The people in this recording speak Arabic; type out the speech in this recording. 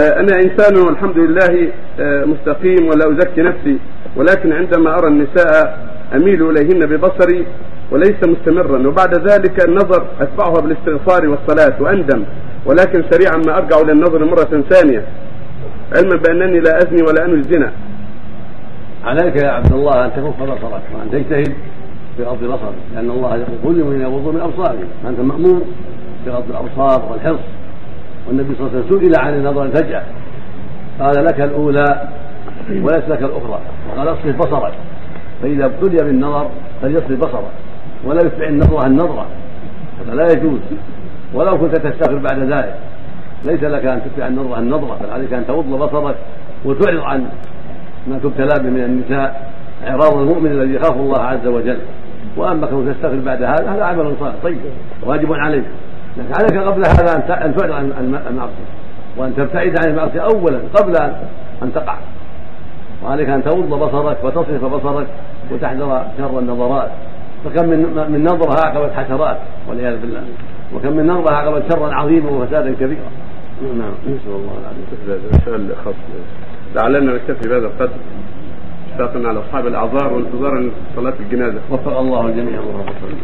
آه، أنا إنسان والحمد لله آه، مستقيم ولا أزكي نفسي ولكن عندما أرى النساء أميل إليهن ببصري وليس مستمرا وبعد ذلك النظر أتبعها بالاستغفار والصلاة وأندم ولكن سريعا ما أرجع للنظر مرة ثانية علما بأنني لا أزني ولا أنوي الزنا. عليك يا عبد الله أن تكف بصرك وأن تجتهد في غض بصرك لأن الله يقول كل من يغض من ابصارهم فانت مأمور بغض الأبصار والحرص. والنبي صلى الله عليه وسلم سئل عن النظر الفجأة. قال لك الأولى وليس لك الأخرى. وقال اصرف بصرك. فإذا ابتلي بالنظر فليصرف بصرك. ولا يتبع النظرة النظرة. هذا لا يجوز. ولو كنت تستغفر بعد ذلك. ليس لك أن تتبع النظرة النظرة. بل عليك أن تغض بصرك وتعرض عن ما تبتلى به من النساء. إعراض المؤمن الذي يخاف الله عز وجل. وأما كونك تستغفر بعد هذا هذا عمل صالح. طيب. واجب عليك. لكن عليك قبل هذا أن تعرض عن المعصية. وأن تبتعد عن المعصية اولا قبل ان تقع. وعليك أن تغض بصرك وتصرف بصرك وتحذر شر النظرات. فكم من من نظرة عقبت حسرات والعياذ بالله. وكم من نظرة عقبت شرا عظيما وفسادا كبيرا. نعم. نسأل الله العافية. سؤال خاص لعلنا نكتفي بهذا القدر. اشفاقا على اصحاب الأعذار وانتظارا صلاه الجنازة. وفق الله الجميع اللهم صل